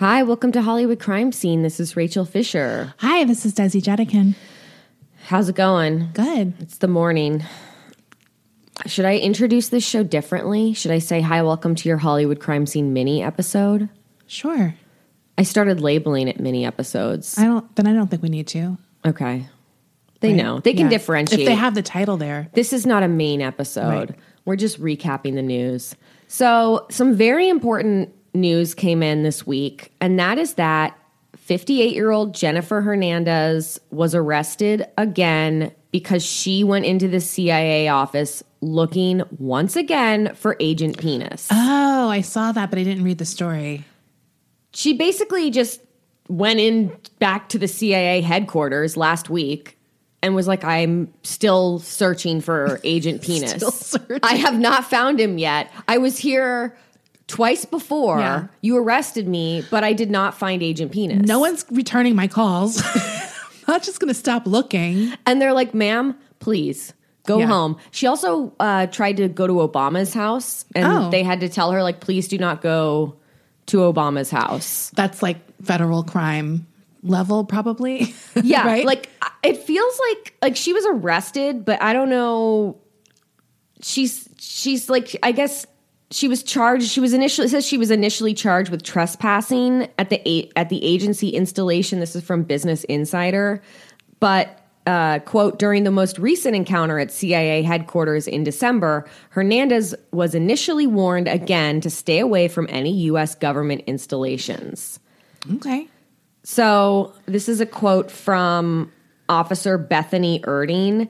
Hi, welcome to Hollywood Crime Scene. This is Rachel Fisher. Hi, this is Desi Jedeikin. How's it going? Good. It's the morning. Should I introduce this show differently? Should I say, Hi, welcome to your Hollywood Crime Scene mini episode? Sure. I started labeling it mini episodes. I don't. Then I don't think we need to. Okay. They Right? know. They can Yeah. differentiate. if they have the title there. This is not a main episode. Right. We're just recapping the news. So, some very important news came in this week, and that is that 58 year old Jennifer Hernandez was arrested again because she went into the CIA office looking once again for Agent Penis. Oh, I saw that, but I didn't read the story. she basically just went in back to the CIA headquarters last week and was like, I'm still searching for Agent Penis. I have not found him yet. I was here twice before. Yeah. You arrested me, but I did not find Agent Penis. No one's returning my calls. I'm not just going to stop looking. And they're like, ma'am, please. Go Yeah. home. She also uh, tried to go to Obama's house, and Oh. they had to tell her, like, please do not go to Obama's house. That's like federal crime level, probably. Yeah, right. like it feels like like she was arrested, but I don't know. She's she's like I guess she was charged. She was initially it says she was initially charged with trespassing at the at the agency installation. This is from Business Insider, but. Uh, quote, during the most recent encounter at CIA headquarters in December, Hernandez was initially warned again to stay away from any U.S. government installations. okay. So this is a quote from Officer Bethany Erding.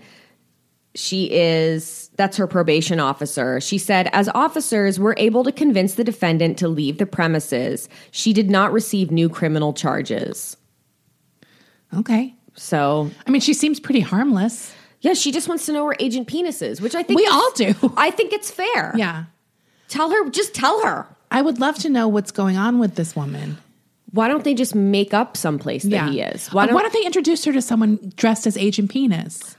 She is, that's her probation officer. She said, as officers were able to convince the defendant to leave the premises, she did not receive new criminal charges. Okay. So, I mean, she seems pretty harmless. yeah, she just wants to know where Agent Penis is, which I think We all do. I think it's fair. Yeah. Tell her, just tell her. I would love to know what's going on with this woman. Why don't they just make up someplace that yeah. he is? Why Why don't, don't, they introduce her to someone dressed as Agent Penis?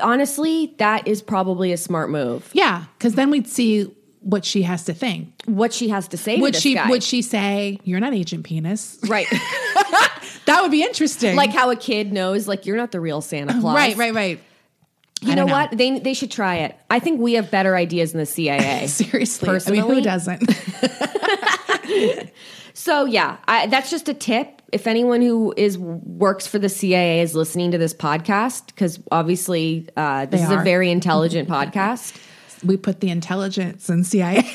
Honestly, that is probably a smart move. Yeah, because then we'd see what she has to think. What she has to say Would to this she guy. would she say, You're not Agent Penis? Right. That would be interesting. like how a kid knows, like, you're not the real Santa uh, Claus. right, right, right. You know, know. what? They they should try it. I think we have better ideas in the CIA. Seriously. I Personally? mean, who doesn't? So yeah, I, that's just a tip. If anyone who is works for the CIA is listening to this podcast, because obviously uh, this They is a very intelligent podcast, we put the intelligence in CIA.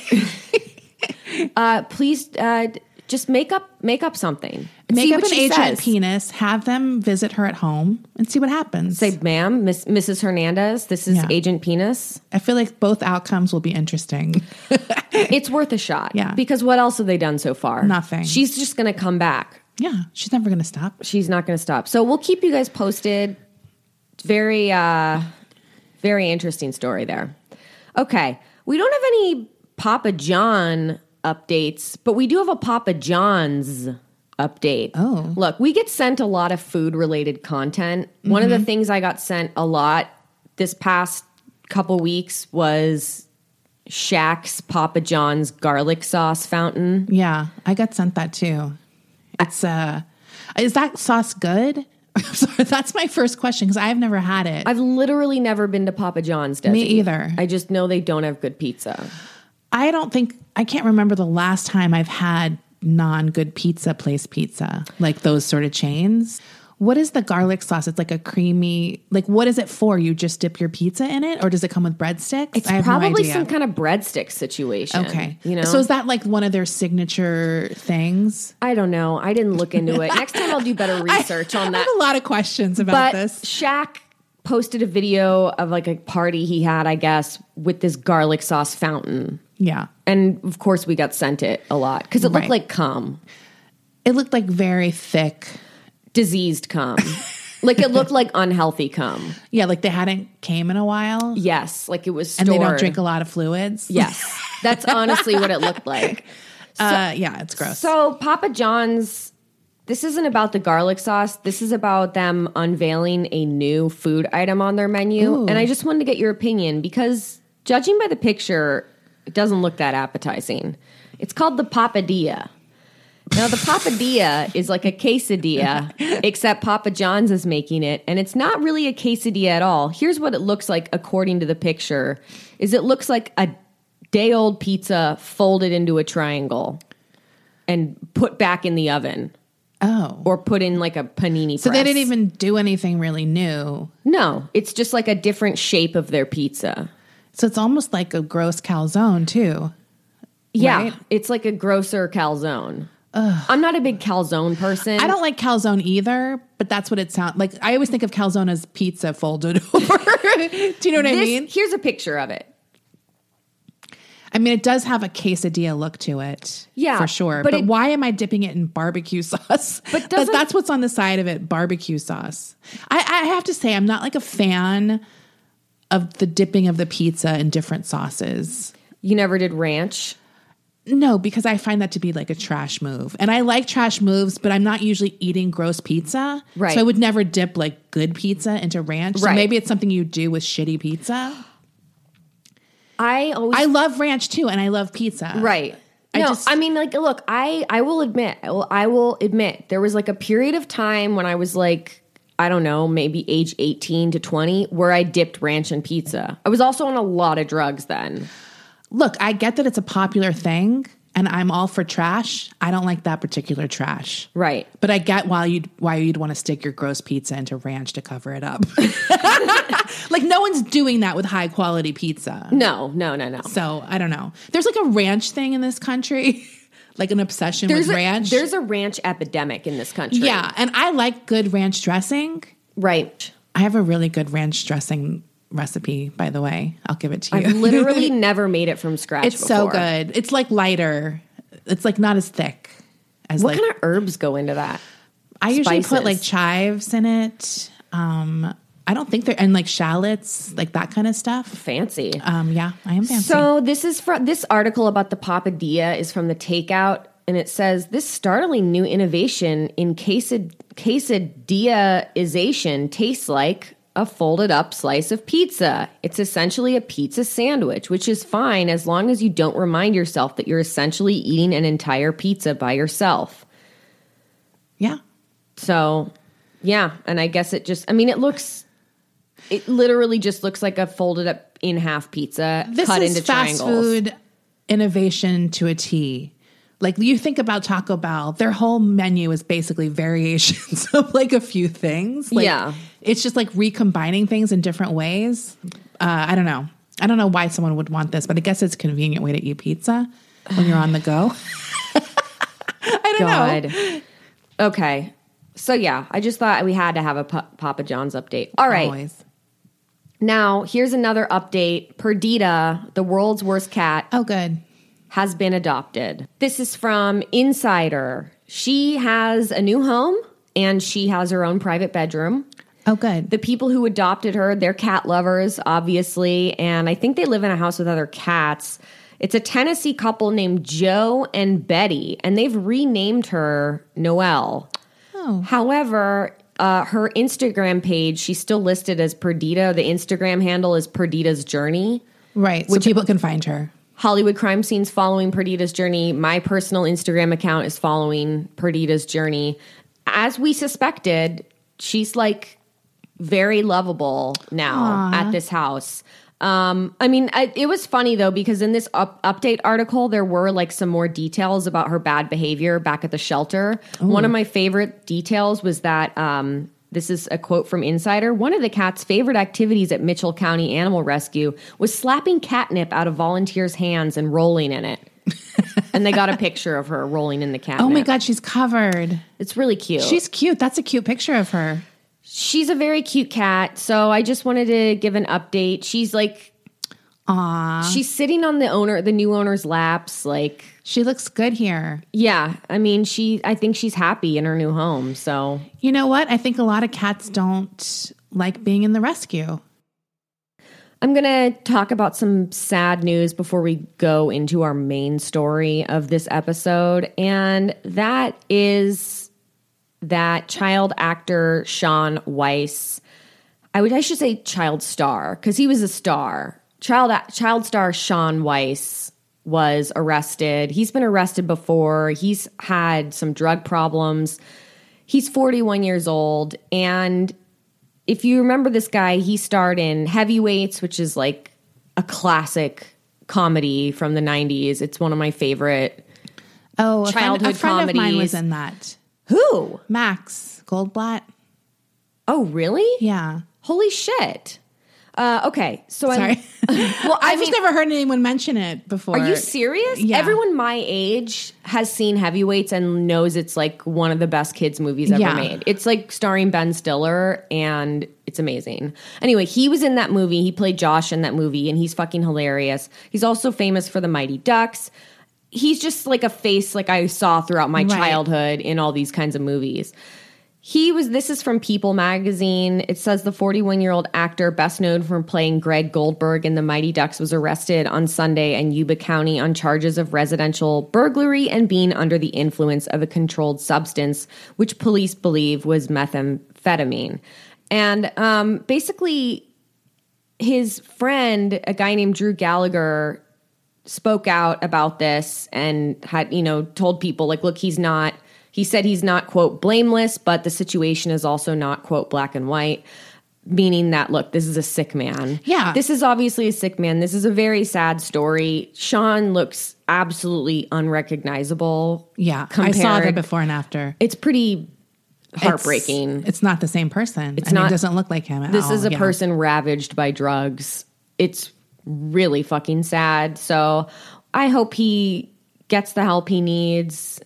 uh, please uh, just make up make up something. Make up an agent says. penis, have them visit her at home and see what happens. Say, ma'am, Miss, Mrs. Hernandez, this is Yeah. Agent Penis. I feel like both outcomes will be interesting. It's worth a shot. Yeah. Because what else have they done so far? Nothing. She's just going to come back. yeah, she's never going to stop. She's not going to stop. So we'll keep you guys posted. Very, uh, very interesting story there. Okay. We don't have any Papa John updates, but we do have a Papa John's update. Oh. Look, we get sent a lot of food related content. One of the things I got sent a lot this past couple weeks was Shaq's Papa John's garlic sauce fountain. Yeah, I got sent that too. It's uh is that sauce good? Sorry, that's my first question because I've never had it. I've literally never been to Papa John's. Desi. Me either. I just know they don't have good pizza. I don't think I can't remember the last time I've had non good pizza place pizza, like those sort of chains. What is the garlic sauce? It's like a creamy, like what is it for? You just dip your pizza in it, or does it come with breadsticks? It's I have no probably idea. some kind of breadstick situation. Okay, you know. So is that like one of their signature things? I don't know. I didn't look into it. Next time I'll do better research I, on I that. have a lot of questions about But this. Shaq posted a video of like a party he had, I guess, with this garlic sauce fountain. Yeah, And of course, we got sent it a lot because it looked Right. like cum, it looked like very thick. diseased cum. like it looked like unhealthy cum. Yeah, like they hadn't came in a while, Yes, like it was and they don't drink a lot of fluids. Yes, that's honestly what it looked like. uh, yeah, it's gross. So Papa John's. This isn't about the garlic sauce. This is about them unveiling a new food item on their menu. Ooh. And I just wanted to get your opinion because judging by the picture, it doesn't look that appetizing. It's called the papadilla. Now the papadilla is like a quesadilla, except Papa John's is making it, and it's not really a quesadilla at all. Here's what it looks like according to the picture: is it looks like a day old pizza folded into a triangle and put back in the oven, Oh. or put in like a panini. So they didn't even do anything really new. No, it's just like a different shape of their pizza. So it's almost like a gross calzone too. Yeah, Right? it's like a grosser calzone. I'm not a big calzone person. I don't like calzone either, but that's what it sounds like. I always think of calzone as pizza folded over. Do you know what I mean? Here's a picture of it. I mean, it does have a quesadilla look to it. Yeah, For sure. but But, it- why am I dipping it in barbecue sauce? But That- that's what's on the side of it barbecue sauce. I, I have to say, I'm not like a fan of the dipping of the pizza in different sauces. You never did ranch. No, because I find that to be like a trash move. And I like trash moves, but I'm not usually eating gross pizza. Right. So I would never dip like good pizza into ranch. So maybe it's something you do with shitty pizza. I always I love ranch too, and I love pizza. right. I no, just- I mean, like, look, I I will admit, I will, I will admit, there was like a period of time when I was like, I don't know, maybe age eighteen to twenty, where I dipped ranch in pizza. I was also on a lot of drugs then. Look, I get that it's a popular thing, and I'm all for trash. I don't like that particular trash. Right. But I get why you'd why you'd want to stick your gross pizza into ranch to cover it up. like no one's doing that with high quality pizza. No, no, no, no. So I don't know. There's like a ranch thing in this country, like an obsession There's with a, ranch. There's a ranch epidemic in this country. yeah, and I like good ranch dressing. Right. I have a really good ranch dressing recipe, by the way. I'll give it to you. I've literally never made it from scratch. it's so good. It's like lighter. It's like not as thick as What like kind of herbs go into that? I usually put like chives in it. Um, I don't think they're and like shallots, like that kind of stuff. Fancy. Um, yeah, I am fancy. So this is from this article about the papadilla is from the Takeout, and it says this startling new innovation in quesad- quesadillaization tastes like a folded up slice of pizza. It's essentially a pizza sandwich, which is fine as long as you don't remind yourself that you're essentially eating an entire pizza by yourself. yeah, So, yeah, and I guess it just I mean it looks it literally just looks like a folded up in half pizza this cut is into fast triangles. food innovation to a T. Like you think about Taco Bell, their whole menu is basically variations of like a few things. Like, Yeah. it's just like recombining things in different ways. Uh, I don't know. I don't know why someone would want this, but I guess it's a convenient way to eat pizza when you're on the go. I don't know. Okay. So yeah, I just thought we had to have a Papa John's update. All right. Always. Now, here's another update. Perdita, the world's worst cat, Oh, good. has been adopted. This is from Insider. She has a new home and she has her own private bedroom. Oh, good. The people who adopted her, they're cat lovers, obviously, and I think they live in a house with other cats. It's a Tennessee couple named Joe and Betty, and they've renamed her Noelle. Oh. However, uh, her Instagram page, she's still listed as Perdita. The Instagram handle is Perdita's Journey. Right. So people can find her. Hollywood crime scenes following Perdita's journey. My personal Instagram account is following Perdita's journey. As we suspected, she's like very lovable now at this house. Um, I mean, I, it was funny though because in this up, update article there were like some more details about her bad behavior back at the shelter. One of my favorite details was that um, this is a quote from Insider. One of the cat's favorite activities at Mitchell County Animal Rescue was slapping catnip out of volunteers' hands and rolling in it. and they got a picture of her rolling in the catnip. Oh my God, she's covered. It's really cute. She's cute. That's a cute picture of her. She's a very cute cat. So I just wanted to give an update. She's like, Aw. she's sitting on the owner, the new owner's laps. Like, She looks good here. yeah, I mean, she, I think she's happy in her new home. So You know what? I think a lot of cats don't like being in the rescue. I'm going to talk about some sad news before we go into our main story of this episode. And that is that child actor Shaun Weiss. I would I should say child star because he was a star. Child child star Shaun Weiss was arrested. He's been arrested before. He's had some drug problems. He's 41 years old. And if you remember this guy, he starred in Heavyweights, which is like a classic comedy from the 90s. It's one of my favorite. Oh, a friend, Childhood a friend of mine comedies. was in that. Who? Max Goldblatt. Oh, really? Yeah. Holy shit. Uh, okay, so Sorry. I well, I I've mean, just never heard anyone mention it before. Are you serious? Yeah. Everyone my age has seen Heavyweights and knows it's like one of the best kids movies ever Yeah. made. It's like starring Ben Stiller and it's amazing. Anyway, he was in that movie. He played Josh in that movie and he's fucking hilarious. He's also famous for the Mighty Ducks. He's just like a face like I saw throughout my Right. childhood in all these kinds of movies. He was, this is from People magazine. It says the 41 year old actor, best known for playing Greg Goldberg in The Mighty Ducks, was arrested on Sunday in Yuba County on charges of residential burglary and being under the influence of a controlled substance, which police believe was methamphetamine. And um, basically, his friend, a guy named Drew Gallagher, spoke out about this and had, you know, told people, like, look, he's not, he said he's not, quote, blameless, but the situation is also not, quote, black and white, meaning that, look, this is a sick man. Yeah. This is obviously a sick man. This is a very sad story. Shaun looks absolutely unrecognizable. Yeah. I saw the before and after. It's pretty heartbreaking. It's, not the same person. It's not- It doesn't look like him. At this all. is a Yeah. person ravaged by drugs. It's really fucking sad. So I hope he gets the help he needs,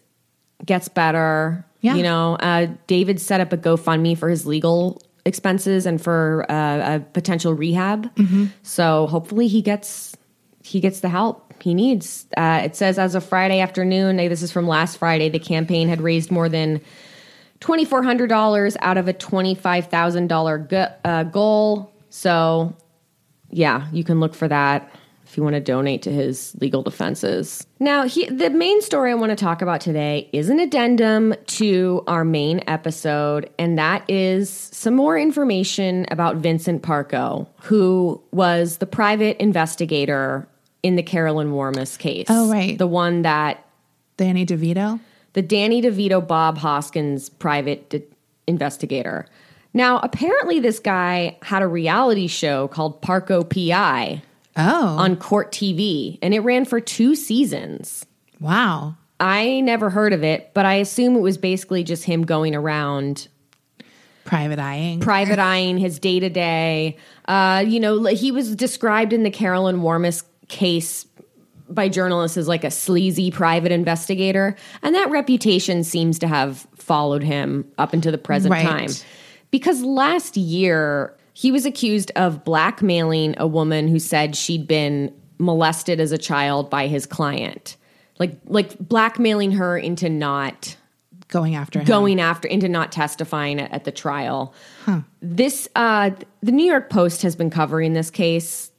gets better. Yeah. You know, uh, David set up a GoFundMe for his legal expenses and for uh, a potential rehab. Mm-hmm. So hopefully he gets he gets the help he needs. Uh, it says as of Friday afternoon, this is from last Friday, the campaign had raised more than $2,400 out of a $25,000 go- uh, goal. So, yeah, you can look for that if you want to donate to his legal defenses. Now, he, the main story I want to talk about today is an addendum to our main episode, and that is some more information about Vincent Parco, who was the private investigator in the Carolyn Warmus case. Oh, right. The one that Danny DeVito. the Danny DeVito Bob Hoskins private de- investigator. Now, apparently, this guy had a reality show called Parco PI Oh. on Court TV, and it ran for two seasons. wow. I never heard of it, but I assume it was basically just him going around Private eyeing. private eyeing his day to day. You know, he was described in the Carolyn Warmus case by journalists as like a sleazy private investigator, and that reputation seems to have followed him up into the present Right. time. Because last year he was accused of blackmailing a woman who said she'd been molested as a child by his client. Like like blackmailing her into not going after him. going after into not testifying at, at the trial. This uh, the New York Post has been covering this case.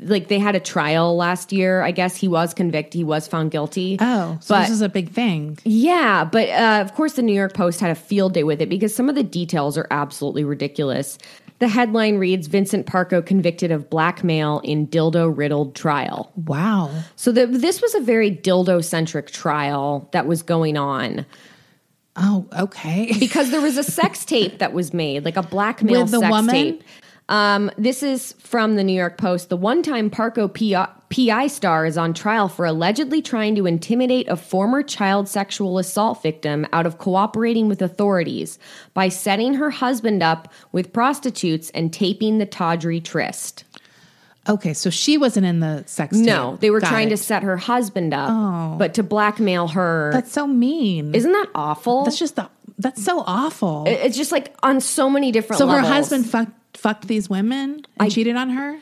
Like they had a trial last year. I guess he was convicted. He was found guilty. Oh, so but this is a big thing. yeah, but uh, of course the New York Post had a field day with it because some of the details are absolutely ridiculous. The headline reads Vincent Parco convicted of blackmail in dildo riddled trial. Wow. So the, this was a very dildo centric trial that was going on Oh, okay. because there was a sex tape that was made, like a blackmail With the sex woman? tape. Um, this is from the New York Post. The one-time Parco PI, PI star is on trial for allegedly trying to intimidate a former child sexual assault victim out of cooperating with authorities by setting her husband up with prostitutes and taping the tawdry tryst. Okay, so she wasn't in the sex No, they were Got trying to set her husband up, Oh. but to blackmail her. That's so mean. Isn't that awful? That's just the. That's so awful. it's just like on so many different levels. so levels. her husband fucked fucked these women and cheated on her.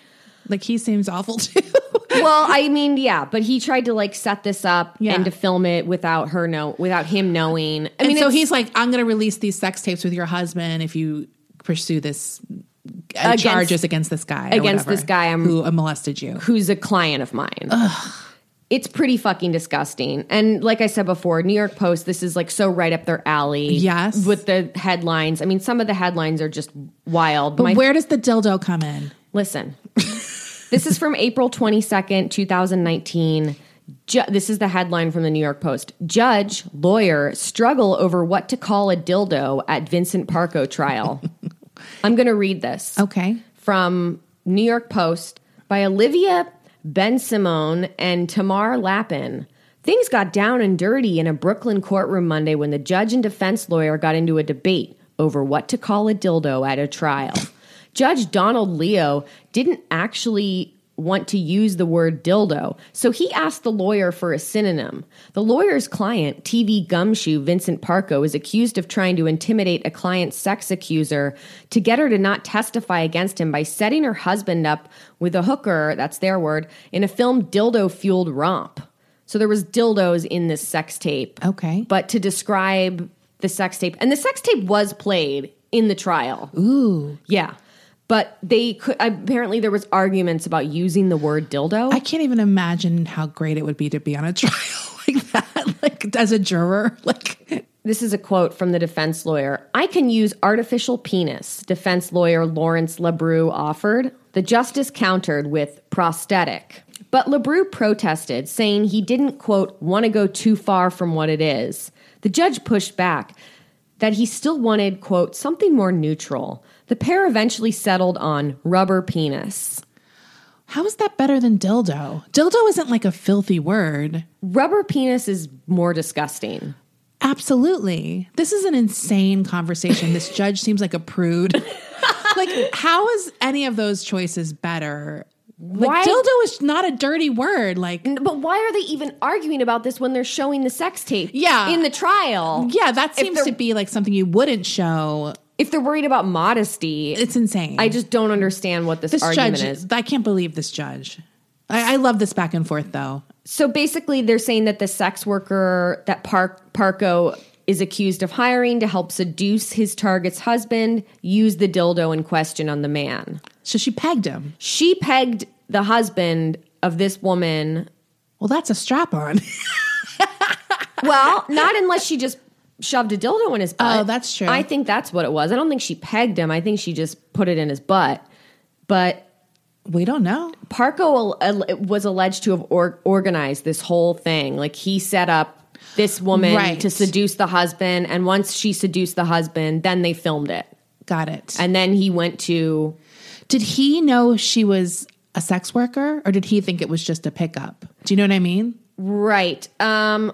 Like he seems awful too. well, I mean, yeah, but he tried to like set this up Yeah. and to film it without her know, without him knowing. I mean, and so it's- he's like, "I'm going to release these sex tapes with your husband if you pursue this uh, Against- charges against this guy or against whatever, this guy, I'm- who uh, molested you." who's a client of mine. It's pretty fucking disgusting. And like I said before, New York Post, this is like so right up their alley. Yes. With the headlines. I mean, some of the headlines are just wild. But My- where does the dildo come in? Listen, this is from April 22nd, 2019. Ju- this is the headline from the New York Post. Judge, lawyer struggle over what to call a dildo at Vincent Parco trial. I'm going to read this Okay. from New York Post by Olivia Bensimon and Tamar Lapin. Things got down and dirty in a Brooklyn courtroom Monday when the judge and defense lawyer got into a debate over what to call a dildo at a trial. Judge Donald Leo didn't actually want to use the word dildo, so he asked the lawyer for a synonym. The lawyer's client, TV gumshoe Vincent Parco, is accused of trying to intimidate a client's sex accuser to get her to not testify against him by setting her husband up with a hooker, that's their word, in a film dildo fueled romp. So there was dildos in this sex tape. Okay. But to describe the sex tape, and the sex tape was played in the trial. Ooh. Yeah. But they could apparently there was arguments about using the word dildo. I can't even imagine how great it would be to be on a trial like that, like as a juror. Like, this is a quote from the defense lawyer. I can use artificial penis, defense lawyer Lawrence LaBrew offered. The justice countered with prosthetic. But LaBrew protested, saying he didn't, quote, want to go too far from what it is. The judge pushed back that he still wanted, quote, something more neutral. The pair eventually settled on rubber penis. how is that better than dildo? Dildo isn't like a filthy word. Rubber penis is more disgusting. Absolutely. This is an insane conversation. This judge seems like a prude. like, how is any of those choices better? Like, Why- dildo is not a dirty word. Like, But why are they even arguing about this when they're showing the sex tape? Yeah. in the trial. yeah, that seems to be like something you wouldn't show. If they're worried about modesty, It's insane. I just don't understand what this, this argument judge, is. I can't believe this judge. I, I love this back and forth though. So basically, they're saying that the sex worker that Park Parco is accused of hiring to help seduce his target's husband used the dildo in question on the man. So she pegged him. She pegged the husband of this woman. Well, that's a strap on. Well, not unless she just shoved a dildo in his butt. Oh, that's true. I think that's what it was. I don't think she pegged him. I think she just put it in his butt. But we don't know. Parco al- was alleged to have or- organized this whole thing. Like he set up this woman Right. to seduce the husband, and once she seduced the husband, then they filmed it. Got it. And then he went to did he know she was a sex worker or did he think it was just a pickup? Do you know what I mean? right. Um,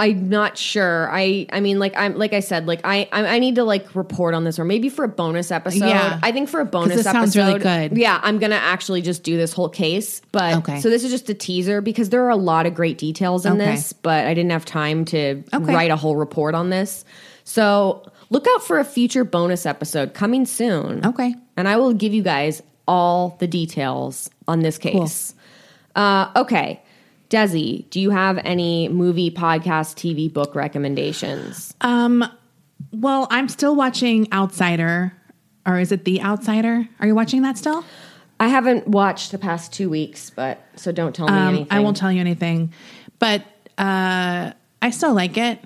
I'm not sure. I I mean, like I'm like I said, like I I, I need to like report on this, or maybe for a bonus episode. Yeah. I think for a bonus this episode, sounds really good. Yeah, I'm gonna actually just do this whole case. But Okay. so this is just a teaser because there are a lot of great details in Okay. this, but I didn't have time to Okay. write a whole report on this. So look out for a future bonus episode coming soon. Okay. And I will give you guys all the details on this case. Uh, okay. Desi, do you have any movie, podcast, TV, book recommendations? Um, well, I'm still watching Outsider, or is it The Outsider? Are you watching that still? I haven't watched the past two weeks, but so don't tell me Um, anything. I won't tell you anything, but uh, I still like it.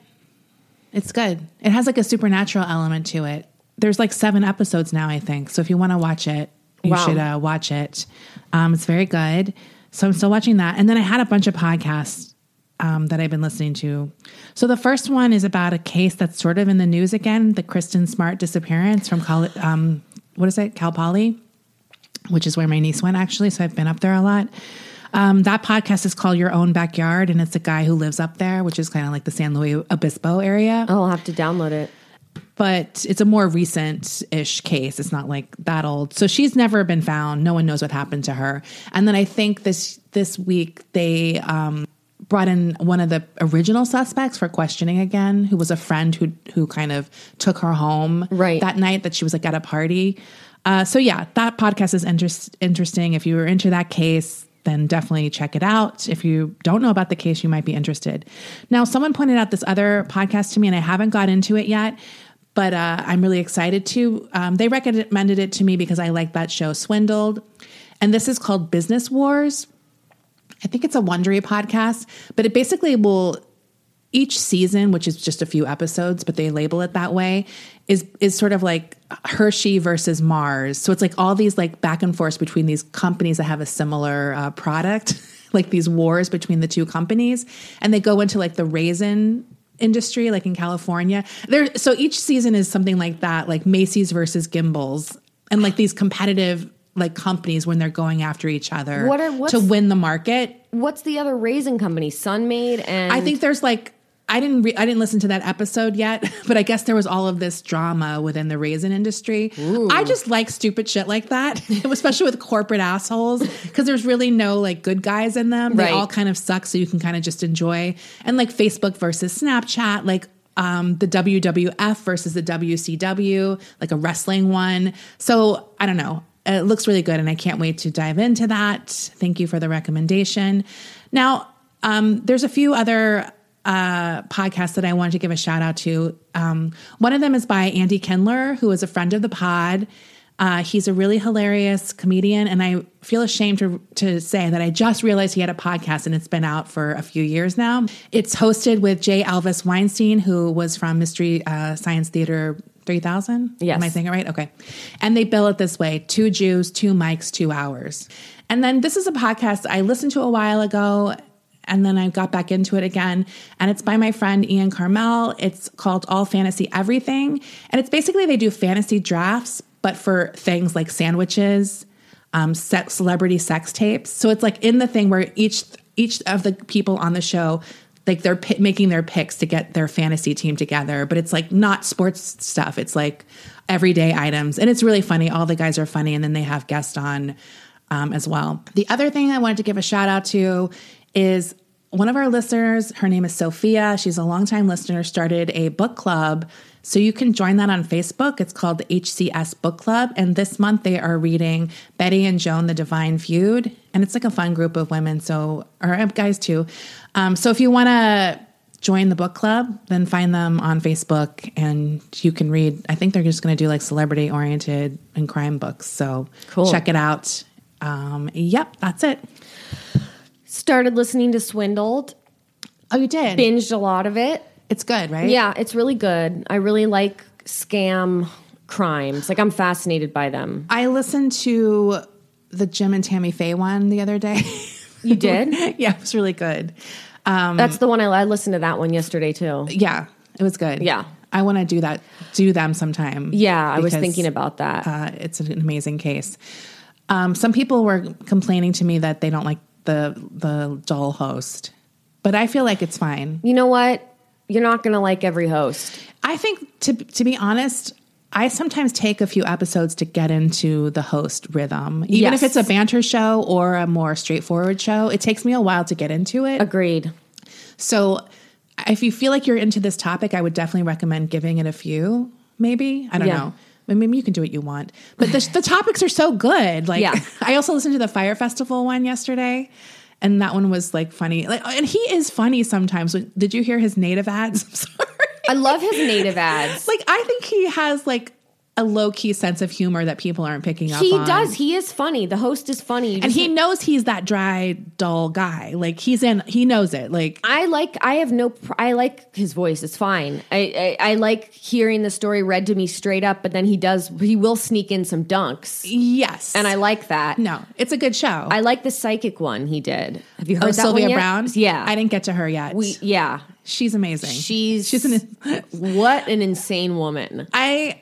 It's good. It has like a supernatural element to it. There's like seven episodes now, I think. So if you want to watch it, you Wow. should uh, watch it. Um, it's very good. So I'm still watching that. And then I had a bunch of podcasts um, that I've been listening to. So the first one is about a case that's sort of in the news again the Kristin Smart disappearance from, um, what is it, Cal Poly? which is where my niece went actually. So I've been up there a lot. Um, that podcast is called Your Own Backyard, and it's a guy who lives up there, which is kind of like the San Luis Obispo area. Oh, I'll have to download it. But it's a more recent ish case. It's not like that old. So she's never been found. No one knows what happened to her. And then I think this this week they um, brought in one of the original suspects for questioning again, who was a friend who who kind of took her home Right. that night that she was like at a party. Uh, so yeah, that podcast is interest, interesting. If you were into that case, then definitely check it out. If you don't know about the case, you might be interested. Now, someone pointed out this other podcast to me, and I haven't got into it yet, but uh, I'm really excited to. Um, they recommended it to me because I like that show, Swindled, and this is called Business Wars. I think it's a Wondery podcast, but it basically will each season, which is just a few episodes, but they label it that way, is is sort of like Hershey versus Mars. So it's like all these like back and forth between these companies that have a similar uh, product. like these wars between the two companies, and they go into like the raisin industry, like in California. There, so each season is something like that, like Macy's versus Gimbels, and like these competitive like companies when they're going after each other What are- to win the market. What's the other raisin company? Sun-Maid and I think there's like I didn't re- I didn't listen to that episode yet, but I guess there was all of this drama within the raisin industry. I just like stupid shit like that, especially with corporate assholes, because there's really no like good guys in them. They Right. all kind of suck, so you can kind of just enjoy. And like Facebook versus Snapchat, like um, the WWF versus the WCW, like a wrestling one. So I don't know. It looks really good, and I can't wait to dive into that. Thank you for the recommendation. Now, um, there's a few other uh, podcasts that I wanted to give a shout out to. Um, one of them is by Andy Kindler, who is a friend of the pod. Uh, he's a really hilarious comedian, and I feel ashamed to, to say that I just realized he had a podcast and it's been out for a few years now. It's hosted with J. Elvis Weinstein, who was from Mystery uh, Science Theater 3000. Yes. Am I saying it right? Okay. And they bill it this way two Jews, two mics, two hours. And then this is a podcast I listened to a while ago and then I got back into it again. And it's by my friend Ian Karmel. It's called All Fantasy Everything. And it's basically they do fantasy drafts, but for things like sandwiches, um, sex, celebrity sex tapes. So it's like in the thing where each each of the people on the show like they're pi- making their picks to get their fantasy team together, but it's like not sports stuff. It's like everyday items, and it's really funny. All the guys are funny, and then they have guests on um, as well. The other thing I wanted to give a shout out to is one of our listeners. Her name is Sophia. She's a longtime listener. Started a book club. So you can join that on Facebook. It's called the HCS Book Club. And this month they are reading Betty and Joan, The Divine Feud. And it's like a fun group of women. So, or uh, guys too. Um, so if you want to join the book club, then find them on Facebook and you can read. I think they're just going to do like celebrity oriented and crime books. So Cool. check it out. Um, yep, that's it. Started listening to Swindled, Oh, you did? binged a lot of it. It's good, right? Yeah, it's really good. I really like scam crimes. Like I'm fascinated by them. I listened to the Jim and Tammy Faye one the other day. You did? yeah, it was really good. Um, That's the one I, I listened to that one yesterday too. yeah, it was good. Yeah. I want to do that, do them sometime. Yeah, I was because, thinking about that. Uh, it's an amazing case. Um, some people were complaining to me that they don't like the the dull host, but I feel like it's fine. you know what? You're not going to like every host. I think to to be honest, I sometimes take a few episodes to get into the host rhythm. Even if it's a banter show or a more straightforward show, it takes me a while to get into it. Agreed. So if you feel like you're into this topic, I would definitely recommend giving it a few, maybe. I don't Yeah. know. I mean, you can do what you want. But the, the topics are so good. Like Yeah. I also listened to the Fire Festival one yesterday. And that one was like funny. Like and he is funny sometimes. Did you hear his native ads? I'm sorry. I love his native ads. like I think he has like a low key sense of humor that people aren't picking up He on. does. He is funny. The host is funny. And he knows he's that dry, dull guy. Like he's in. He knows it. Like I like. I have no. pr- I like his voice. It's fine. I, I I like hearing the story read to me straight up. But then he does. He will sneak in some dunks, yes, and I like that. no, it's a good show. I like the psychic one he did. Have you oh, heard oh, that Sylvia one? Browne. Yeah, I didn't get to her yet. we yeah. she's amazing. She's she's an. what an insane woman. I.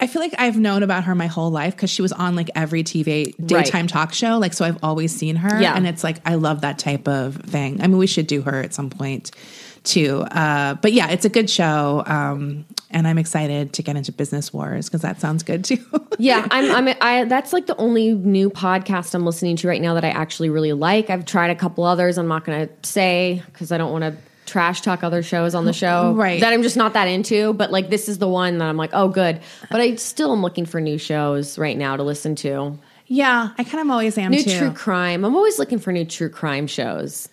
I feel like I've known about her my whole life because she was on like every TV daytime talk show. Like, so I've always seen her. Yeah. And it's like, I love that type of thing. I mean, we should do her at some point too. Uh, but yeah, it's a good show. Um, and I'm excited to get into business wars because that sounds good too. Yeah, I'm. I'm. I. That's like the only new podcast I'm listening to right now that I actually really like. I've tried a couple others. I'm not going to say because I don't want to trash talk other shows on the show. Right. That I'm just not that into. But like this is the one that I'm like, oh, good. But I still am looking for new shows right now to listen to. yeah, I kind of always am New too. true crime. I'm always looking for new true crime shows.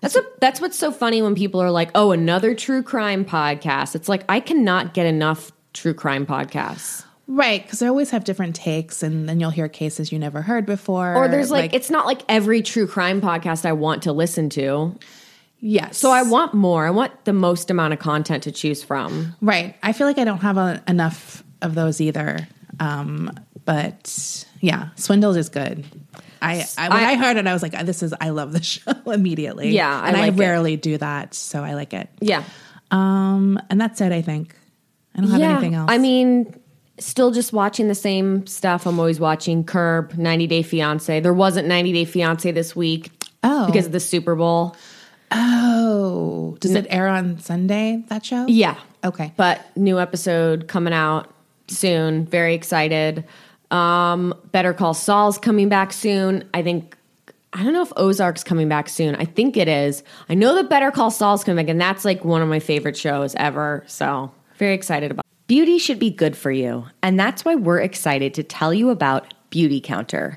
That's a, that's what's so funny when people are like, "Oh, another true crime podcast." It's like I cannot get enough true crime podcasts. Right, because they always have different takes, and then you'll hear cases you never heard before. Or there's like, it's not like every true crime podcast I want to listen to. Yes. So I want more. I want the most amount of content to choose from. right. I feel like I don't have a, enough of those either. Um, but yeah, Swindled is good. I, I when I, heard it, I was like, "This is I love the show immediately." Yeah, I and I, like it. rarely do that, so I like it. Yeah. Um, and that's it. I think I don't have anything else. I mean, still just watching the same stuff. I'm always watching Curb, 90 Day Fiance. There wasn't 90 Day Fiance this week oh, because of the Super Bowl. Oh, does it air on Sunday? That show? Yeah. Okay. But new episode coming out soon. Very excited. Um, Better Call Saul's coming back soon. I think I don't know if Ozark's coming back soon. I think it is. I know that Better Call Saul's coming back, and that's like one of my favorite shows ever. So very excited about. Beauty should be good for you, and that's why we're excited to tell you about Beautycounter.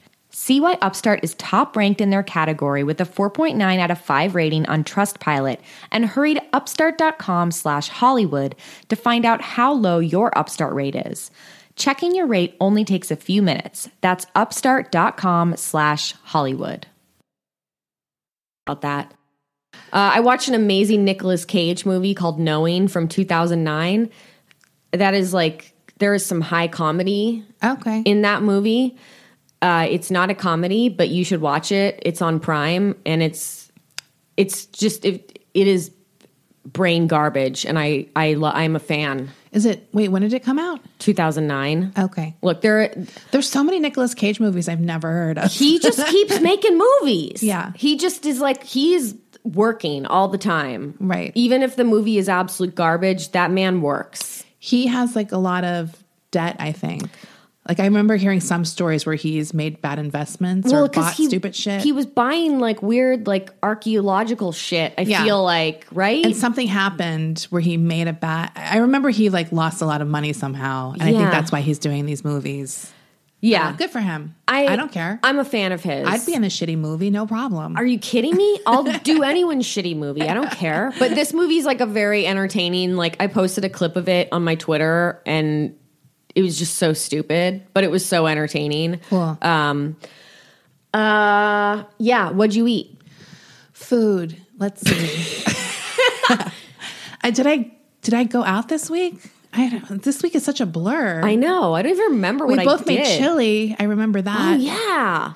See why Upstart is top ranked in their category with a 4.9 out of 5 rating on Trustpilot and hurry to upstart.com slash Hollywood to find out how low your Upstart rate is. Checking your rate only takes a few minutes. That's upstart.com slash Hollywood. About that. Uh, I watched an amazing Nicolas Cage movie called Knowing from 2009. That is like, there is some high comedy Okay. in that movie. Uh, it's not a comedy, but you should watch it. It's on Prime, and it's it's just it, it is brain garbage, and I I lo- I'm a fan. Is it, wait, when did it come out? 2009. Okay. Look, there There's so many Nicolas Cage movies I've never heard of. he just keeps making movies. Yeah. he just is like he's working all the time. Right. Even if the movie is absolute garbage, that man works. he has like a lot of debt, I think. Like I remember hearing some stories where he's made bad investments or bought he, stupid shit. He was buying like weird, like archaeological shit. I Yeah. feel like right. and something happened where he made a bad I remember he like lost a lot of money somehow. And I think that's why he's doing these movies. yeah, Uh, good for him. I I don't care. I'm a fan of his. I'd be in a shitty movie, no problem. Are you kidding me? I'll do anyone's shitty movie. I don't care. But this movie's like a very entertaining. Like I posted a clip of it on my Twitter, and it was just so stupid, but it was so entertaining. Cool. Um. Uh. Yeah. What'd you eat? Food. Let's see. I, did I did I go out this week? I don't, this week is such a blur. I know. I don't even remember we what both I did. We both made chili. I remember Oh that. yeah.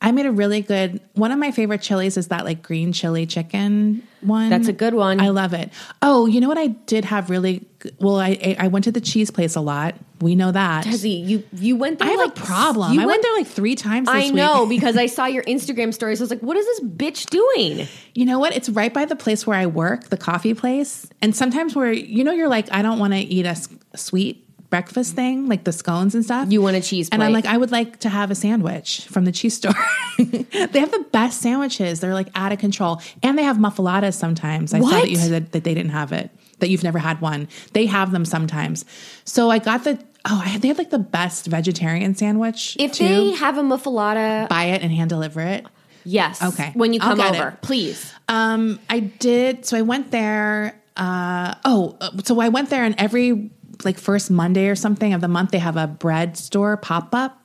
I made a really good one of my favorite chilies is that like green chili chicken one. That's a good one. I love it. Oh, you know what I did have really well I I went to the cheese place a lot. We know that. Desi, you you went there. I have like, a problem. You I went went there like 3 times this I week. know because I saw your Instagram stories. I was like, "What is this bitch doing?" You know what? It's right by the place where I work, the coffee place. And sometimes where you know you're like I don't want to eat a s- sweet breakfast thing like the scones and stuff. You want a cheese And I'm like, I would like to have a sandwich from the cheese store. they have the best sandwiches. They're like out of control. And they have muffaladas sometimes. I saw that you had that they didn't have it. That you've never had one. They have them sometimes. So I got the oh, I had, they had like the best vegetarian sandwich. If too. they have a muffuletta, buy it and hand deliver it. yes. Okay. When you come over, it. please. Um, I did. So I went there. Uh, oh, uh, so I went there, and every like first Monday or something of the month, they have a bread store pop up.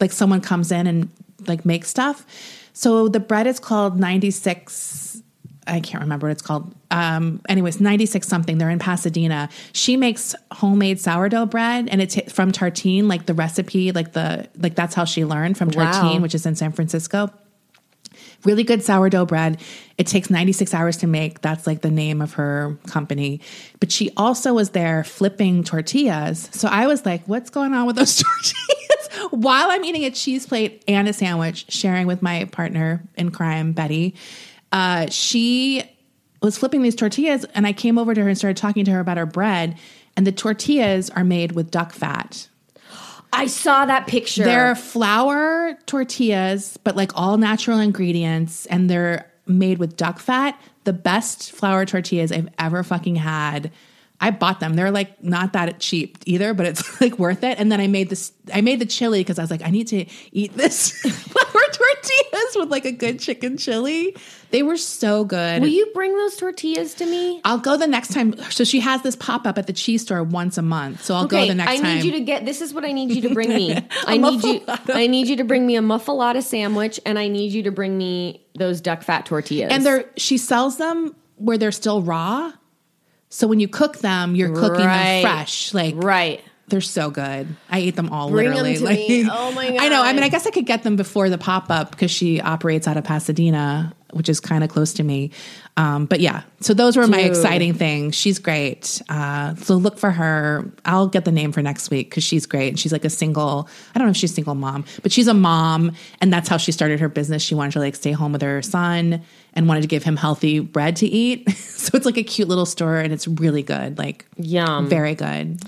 Like someone comes in and like makes stuff. So the bread is called ninety six. I can't remember what it's called. Um, anyways, ninety six something. They're in Pasadena. She makes homemade sourdough bread, and it's from Tartine. Like the recipe, like the like that's how she learned from Wow. Tartine, which is in San Francisco really good sourdough bread. It takes 96 hours to make. That's like the name of her company. But she also was there flipping tortillas. So I was like, what's going on with those tortillas? While I'm eating a cheese plate and a sandwich, sharing with my partner in crime, Betty, uh, she was flipping these tortillas. And I came over to her and started talking to her about her bread. And the tortillas are made with duck fat. I saw that picture. They're flour tortillas, but like all natural ingredients, and they're made with duck fat. The best flour tortillas I've ever fucking had. I bought them. They're like not that cheap either, but it's like worth it. And then I made this. I made the chili because I was like, I need to eat this flour tortillas with like a good chicken chili. They were so good. Will you bring those tortillas to me? I'll go the next time. So she has this pop up at the cheese store once a month. So I'll go the next time. I time. need you to get. This is what I need you to bring me. I need you. I need you to bring me a muffuletta sandwich, and I need you to bring me those duck fat tortillas. And they're she sells them where they're still raw. So when you cook them, you're cooking Right. them fresh. Like right. they're so good. I ate them all Bring literally. to like, me. Oh my god! I know. I mean, I guess I could get them before the pop up because she operates out of Pasadena, which is kind of close to me. Um, but yeah, so those were my exciting things. She's great. Uh, so look for her. I'll get the name for next week because she's great. And she's like a single. I don't know if she's a single mom, but she's a mom, and that's how she started her business. She wanted to like stay home with her son and wanted to give him healthy bread to eat. so it's like a cute little store, and it's really good. Like Yum. very good.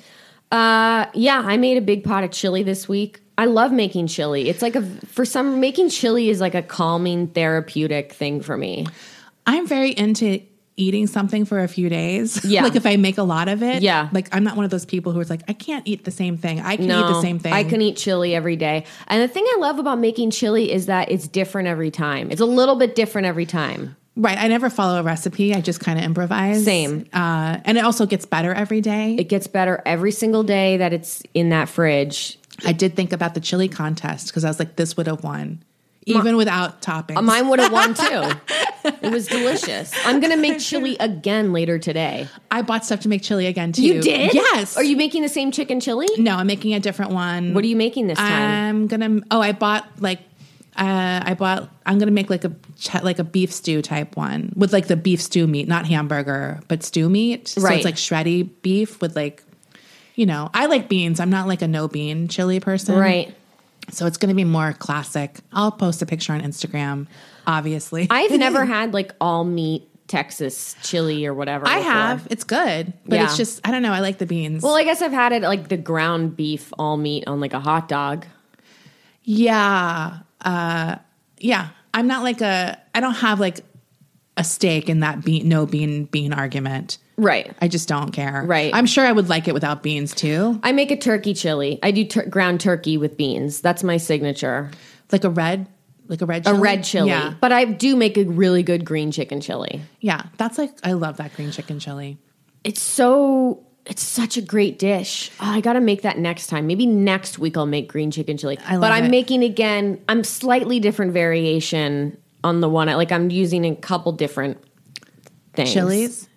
Uh, yeah, I made a big pot of chili this week. I love making chili. It's like a for some making chili is like a calming therapeutic thing for me. I'm very into eating something for a few days. Yeah. like if I make a lot of it. Yeah. Like I'm not one of those people who is like, I can't eat the same thing. I can eat the same thing. I can eat chili every day. And the thing I love about making chili is that it's different every time. It's a little bit different every time. Right. I never follow a recipe. I just kind of improvise. Same. Uh, and it also gets better every day. It gets better every single day that it's in that fridge. I did think about the chili contest because I was like, this would have won. Even without toppings. Mine would have won too. It was delicious. I'm gonna make chili again later today. I bought stuff to make chili again too. You did? Yes. Are you making the same chicken chili? No, I'm making a different one. What are you making this time? I'm gonna. Oh, I bought like. Uh, I bought. I'm gonna make like a ch- like a beef stew type one with like the beef stew meat, not hamburger, but stew meat. Right. So it's like shreddy beef with like, you know, I like beans. I'm not like a no bean chili person, right. So it's gonna be more classic. I'll post a picture on Instagram, obviously. I've never had like all meat Texas chili or whatever. I before. have. It's good, but Yeah. it's just I don't know. I like the beans. Well, I guess I've had it like the ground beef all meat on like a hot dog. Yeah. Uh yeah. I'm not like a I don't have like a stake in that bean no bean bean argument. Right. I just don't care. Right. I'm sure I would like it without beans too. I make a turkey chili. I do tur- ground turkey with beans. That's my signature. Like a red like a red chili. A red chili. Yeah. But I do make a really good green chicken chili. Yeah. That's like I love that green chicken chili. It's so it's such a great dish. Oh, I got to make that next time. Maybe next week I'll make green chicken chili. I love but I'm it. making again. I'm slightly different variation on the one. I like I'm using a couple different things. Chilies?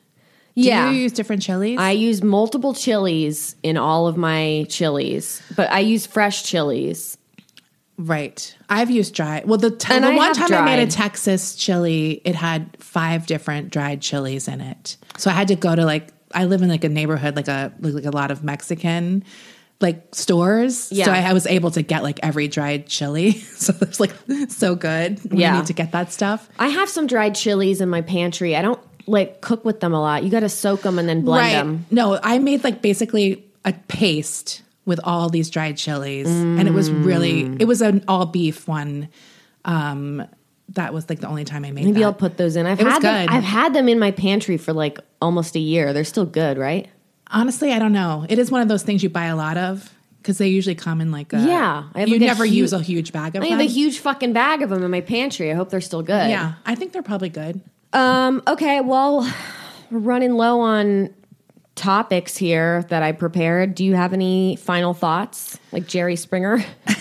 Yeah. Do you use different chilies? I use multiple chilies in all of my chilies, but I use fresh chilies. right. I've used dry. Well, the, t- And the one time I made a. Texas chili, it had five different dried chilies in it. So I had to go to like I live in like a neighborhood like a like a lot of Mexican like stores. Yeah. So I, I was able to get like every dried chili. So it's like so good. when Yeah. You need to get that stuff. I have some dried chilies in my pantry. I don't like cook with them a lot. You got to soak them and then blend them. No, I made like basically a paste with all these dried chilies, and it was really Mm. it was an all beef one. Um, that was like the only time I made Maybe that. I'll put those in. I've It had them. I've had them in my pantry for like almost a year. They're still good, right? Honestly, I don't know. It is one of those things you buy a lot of because they usually come in like a Yeah, I You like never hu- use a huge bag of them. I have them. a huge fucking bag of them in my pantry. I hope they're still good. yeah, I think they're probably good. Um, okay, well, we're running low on topics here that I prepared. Do you have any final thoughts? Like Jerry Springer?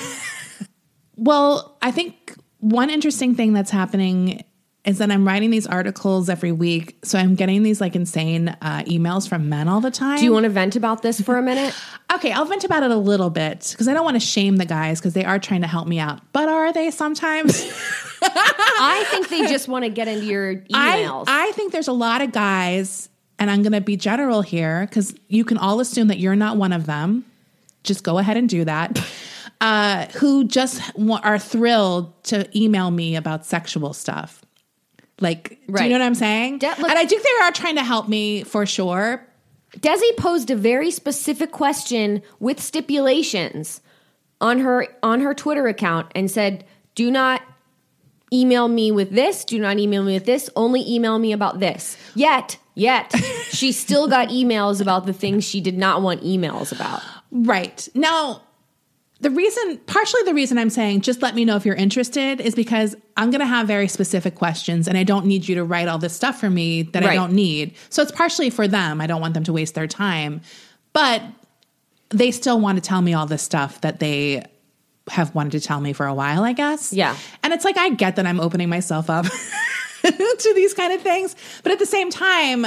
Well, I think one interesting thing that's happening is that I'm writing these articles every week, so I'm getting these like insane uh, emails from men all the time. Do you want to vent about this for a minute? Okay, I'll vent about it a little bit because I don't want to shame the guys because they are trying to help me out. But are they sometimes? I think they just want to get into your emails. I, I think there's a lot of guys, and I'm going to be general here because you can all assume that you're not one of them. Just go ahead and do that. Uh, who just wa- are thrilled to email me about sexual stuff. Like, do you know what I'm saying? De- look- and I think they are trying to help me for sure. Desi posed a very specific question with stipulations on her on her Twitter account and said, "Do not email me with this. Do not email me with this. Only email me about this." Yet, yet she still got emails about the things she did not want emails about. Right. Now, the reason, partially the reason I'm saying just let me know if you're interested is because I'm going to have very specific questions and I don't need you to write all this stuff for me that I don't need. So it's partially for them. I don't want them to waste their time. But they still want to tell me all this stuff that they have wanted to tell me for a while, I guess. Yeah. And it's like I get that I'm opening myself up to these kind of things, but at the same time,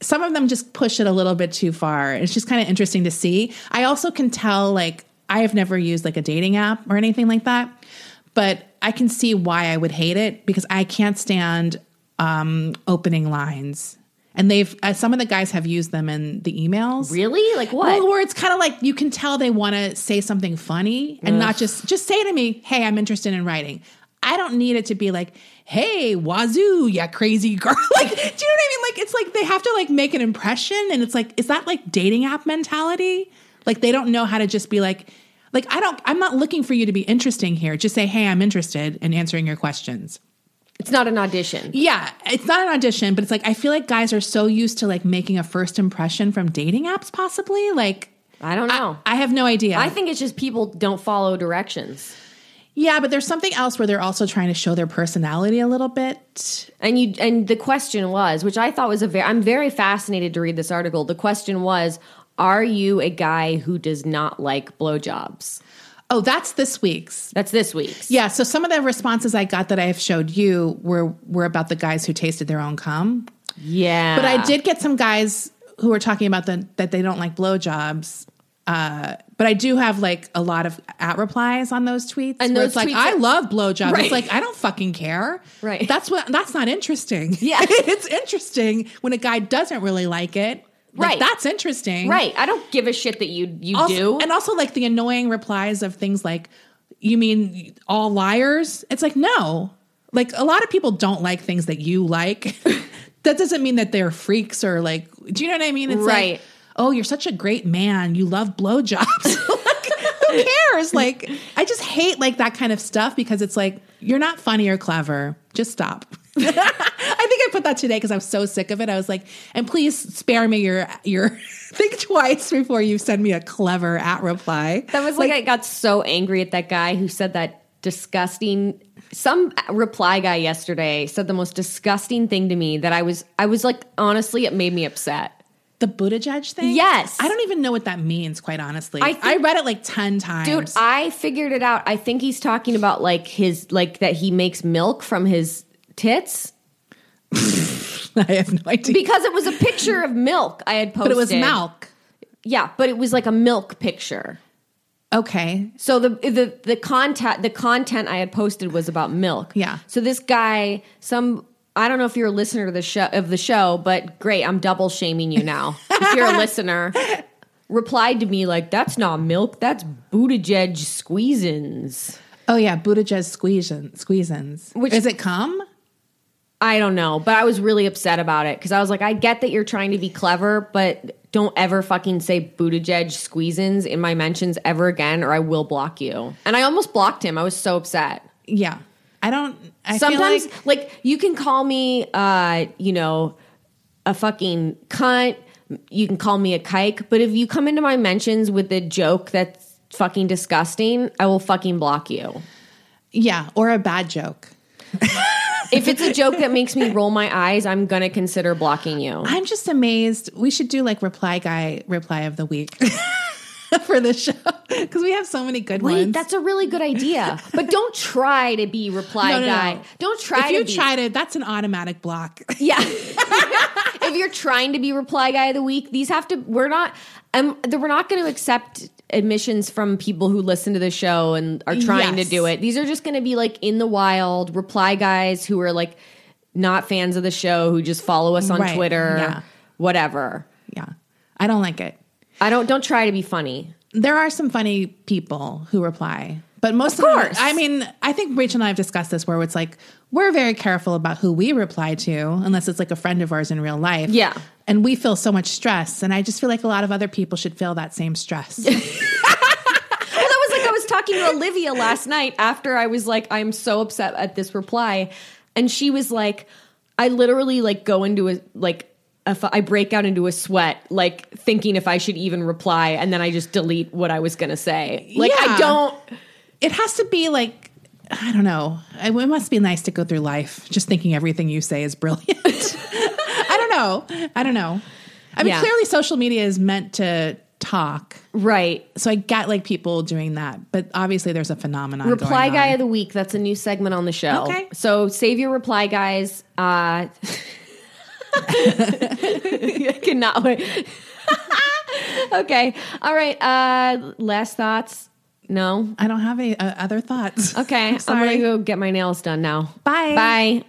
some of them just push it a little bit too far. It's just kind of interesting to see. I also can tell, like, I have never used like a dating app or anything like that, but I can see why I would hate it because I can't stand um, opening lines. And they've, uh, some of the guys have used them in the emails. Really? Like what? Well, where it's kind of like you can tell they want to say something funny and not just just say to me, "Hey, I'm interested in writing." I don't need it to be like, "Hey, wazoo, yeah, crazy girl." like, do you know what I mean? Like, it's like they have to like make an impression, and it's like, is that like dating app mentality? Like, they don't know how to just be like, like I don't. I'm not looking for you to be interesting here. Just say, "Hey, I'm interested," in answering your questions. it's not an audition. Yeah, it's not an audition, but it's like I feel like guys are so used to like making a first impression from dating apps, possibly. Like, I don't know. I have no idea. I think it's just people don't follow directions. Yeah, but there's something else where they're also trying to show their personality a little bit. And you and the question was, which I thought was a very I'm very fascinated to read this article. The question was, are you a guy who does not like blowjobs? Oh, that's this week's. That's this week's. Yeah, so some of the responses I got that I have showed you were were about the guys who tasted their own cum. Yeah. But I did get some guys who were talking about the, that they don't like blowjobs. Uh, but I do have like a lot of at replies on those tweets. And those it's like, tweets I love blowjobs. Right. It's like, I don't fucking care. Right. That's what that's not interesting. Yeah. it's interesting when a guy doesn't really like it. Like, Right. That's interesting. Right. I don't give a shit that you you Also- do. And also like the annoying replies of things like, you mean all liars? It's like, no. Like a lot of people don't like things that you like. that doesn't mean that they're freaks or like, do you know what I mean? It's Right. like, oh, you're such a great man. You love blowjobs. like, who cares? Like, I just hate like that kind of stuff because it's like, you're not funny or clever. Just stop. I think I put that today because I was so sick of it. I was like, and please spare me your your think twice before you send me a clever at reply. that was like, I got so angry at that guy who said that disgusting some reply guy yesterday said the most disgusting thing to me that I was I was like honestly it made me upset. The Buttigieg thing? Yes. I don't even know what that means, quite honestly. I I, read it like 10 times. Dude, I figured it out. I think he's talking about like his like that he makes milk from his tits I have no idea. because it was a picture of milk I had posted. but it was milk. Yeah, but it was like a milk picture. Okay. So the the the content the content I had posted was about milk. Yeah. So this guy, some I don't know if you're a listener to the show of the show, but great, I'm double shaming you now. if you're a listener, replied to me like, "That's not milk. That's Buttigieg squeezins." Oh, yeah. Buttigieg squeezin, squeezins. Which- Is it cum? I don't know, but I was really upset about it because I was like, I get that you're trying to be clever, but don't ever fucking say Buttigieg squeezins in my mentions ever again, or I will block you. And I almost blocked him. I was so upset. Yeah. I don't. I Sometimes, feel like, like, you can call me, uh, you know, a fucking cunt. You can call me a kike, but if you come into my mentions with a joke that's fucking disgusting, I will fucking block you. yeah, or a bad joke. If it's a joke that makes me roll my eyes, I'm gonna consider blocking you. I'm just amazed. We should do like reply guy reply of the week for the show because we have so many good Wait, ones. that's a really good idea. But don't try to be reply No, no, no. guy. Don't try to if you to try to, that's an automatic block. Yeah. if you're trying to be reply guy of the week, these have to. We're not. Um, we're not going to accept admissions from people who listen to the show and are trying Yes. to do it. These are just going to be like in the wild reply guys who are like not fans of the show who just follow us on Right, Twitter, yeah. whatever. yeah, I don't like it. I don't. Don't try to be funny. There are some funny people who reply, but most of, course. I mean, I think Rachel and I have discussed this where it's like we're very careful about who we reply to, unless it's like a friend of ours in real life. Yeah. and we feel so much stress, and I just feel like a lot of other people should feel that same stress. Well, that was like I was talking to Olivia last night after I was like, I'm so upset at this reply. And she was like, I literally like go into a like I break out into a sweat, like thinking if I should even reply, and then I just delete what I was gonna say. Like I don't it has to be like I don't know. It must be nice to go through life just thinking everything you say is brilliant. I don't know. I don't know. I mean, Yeah. clearly social media is meant to talk. right. So I get like people doing that, but obviously there's a phenomenon. Reply guy of the week. That's a new segment on the show. Okay. So save your reply guys. Uh I cannot wait. okay. All right. Uh last thoughts. No. I don't have any uh, other thoughts. Okay. I'm, sorry. gonna go get my nails done now. Bye. Bye.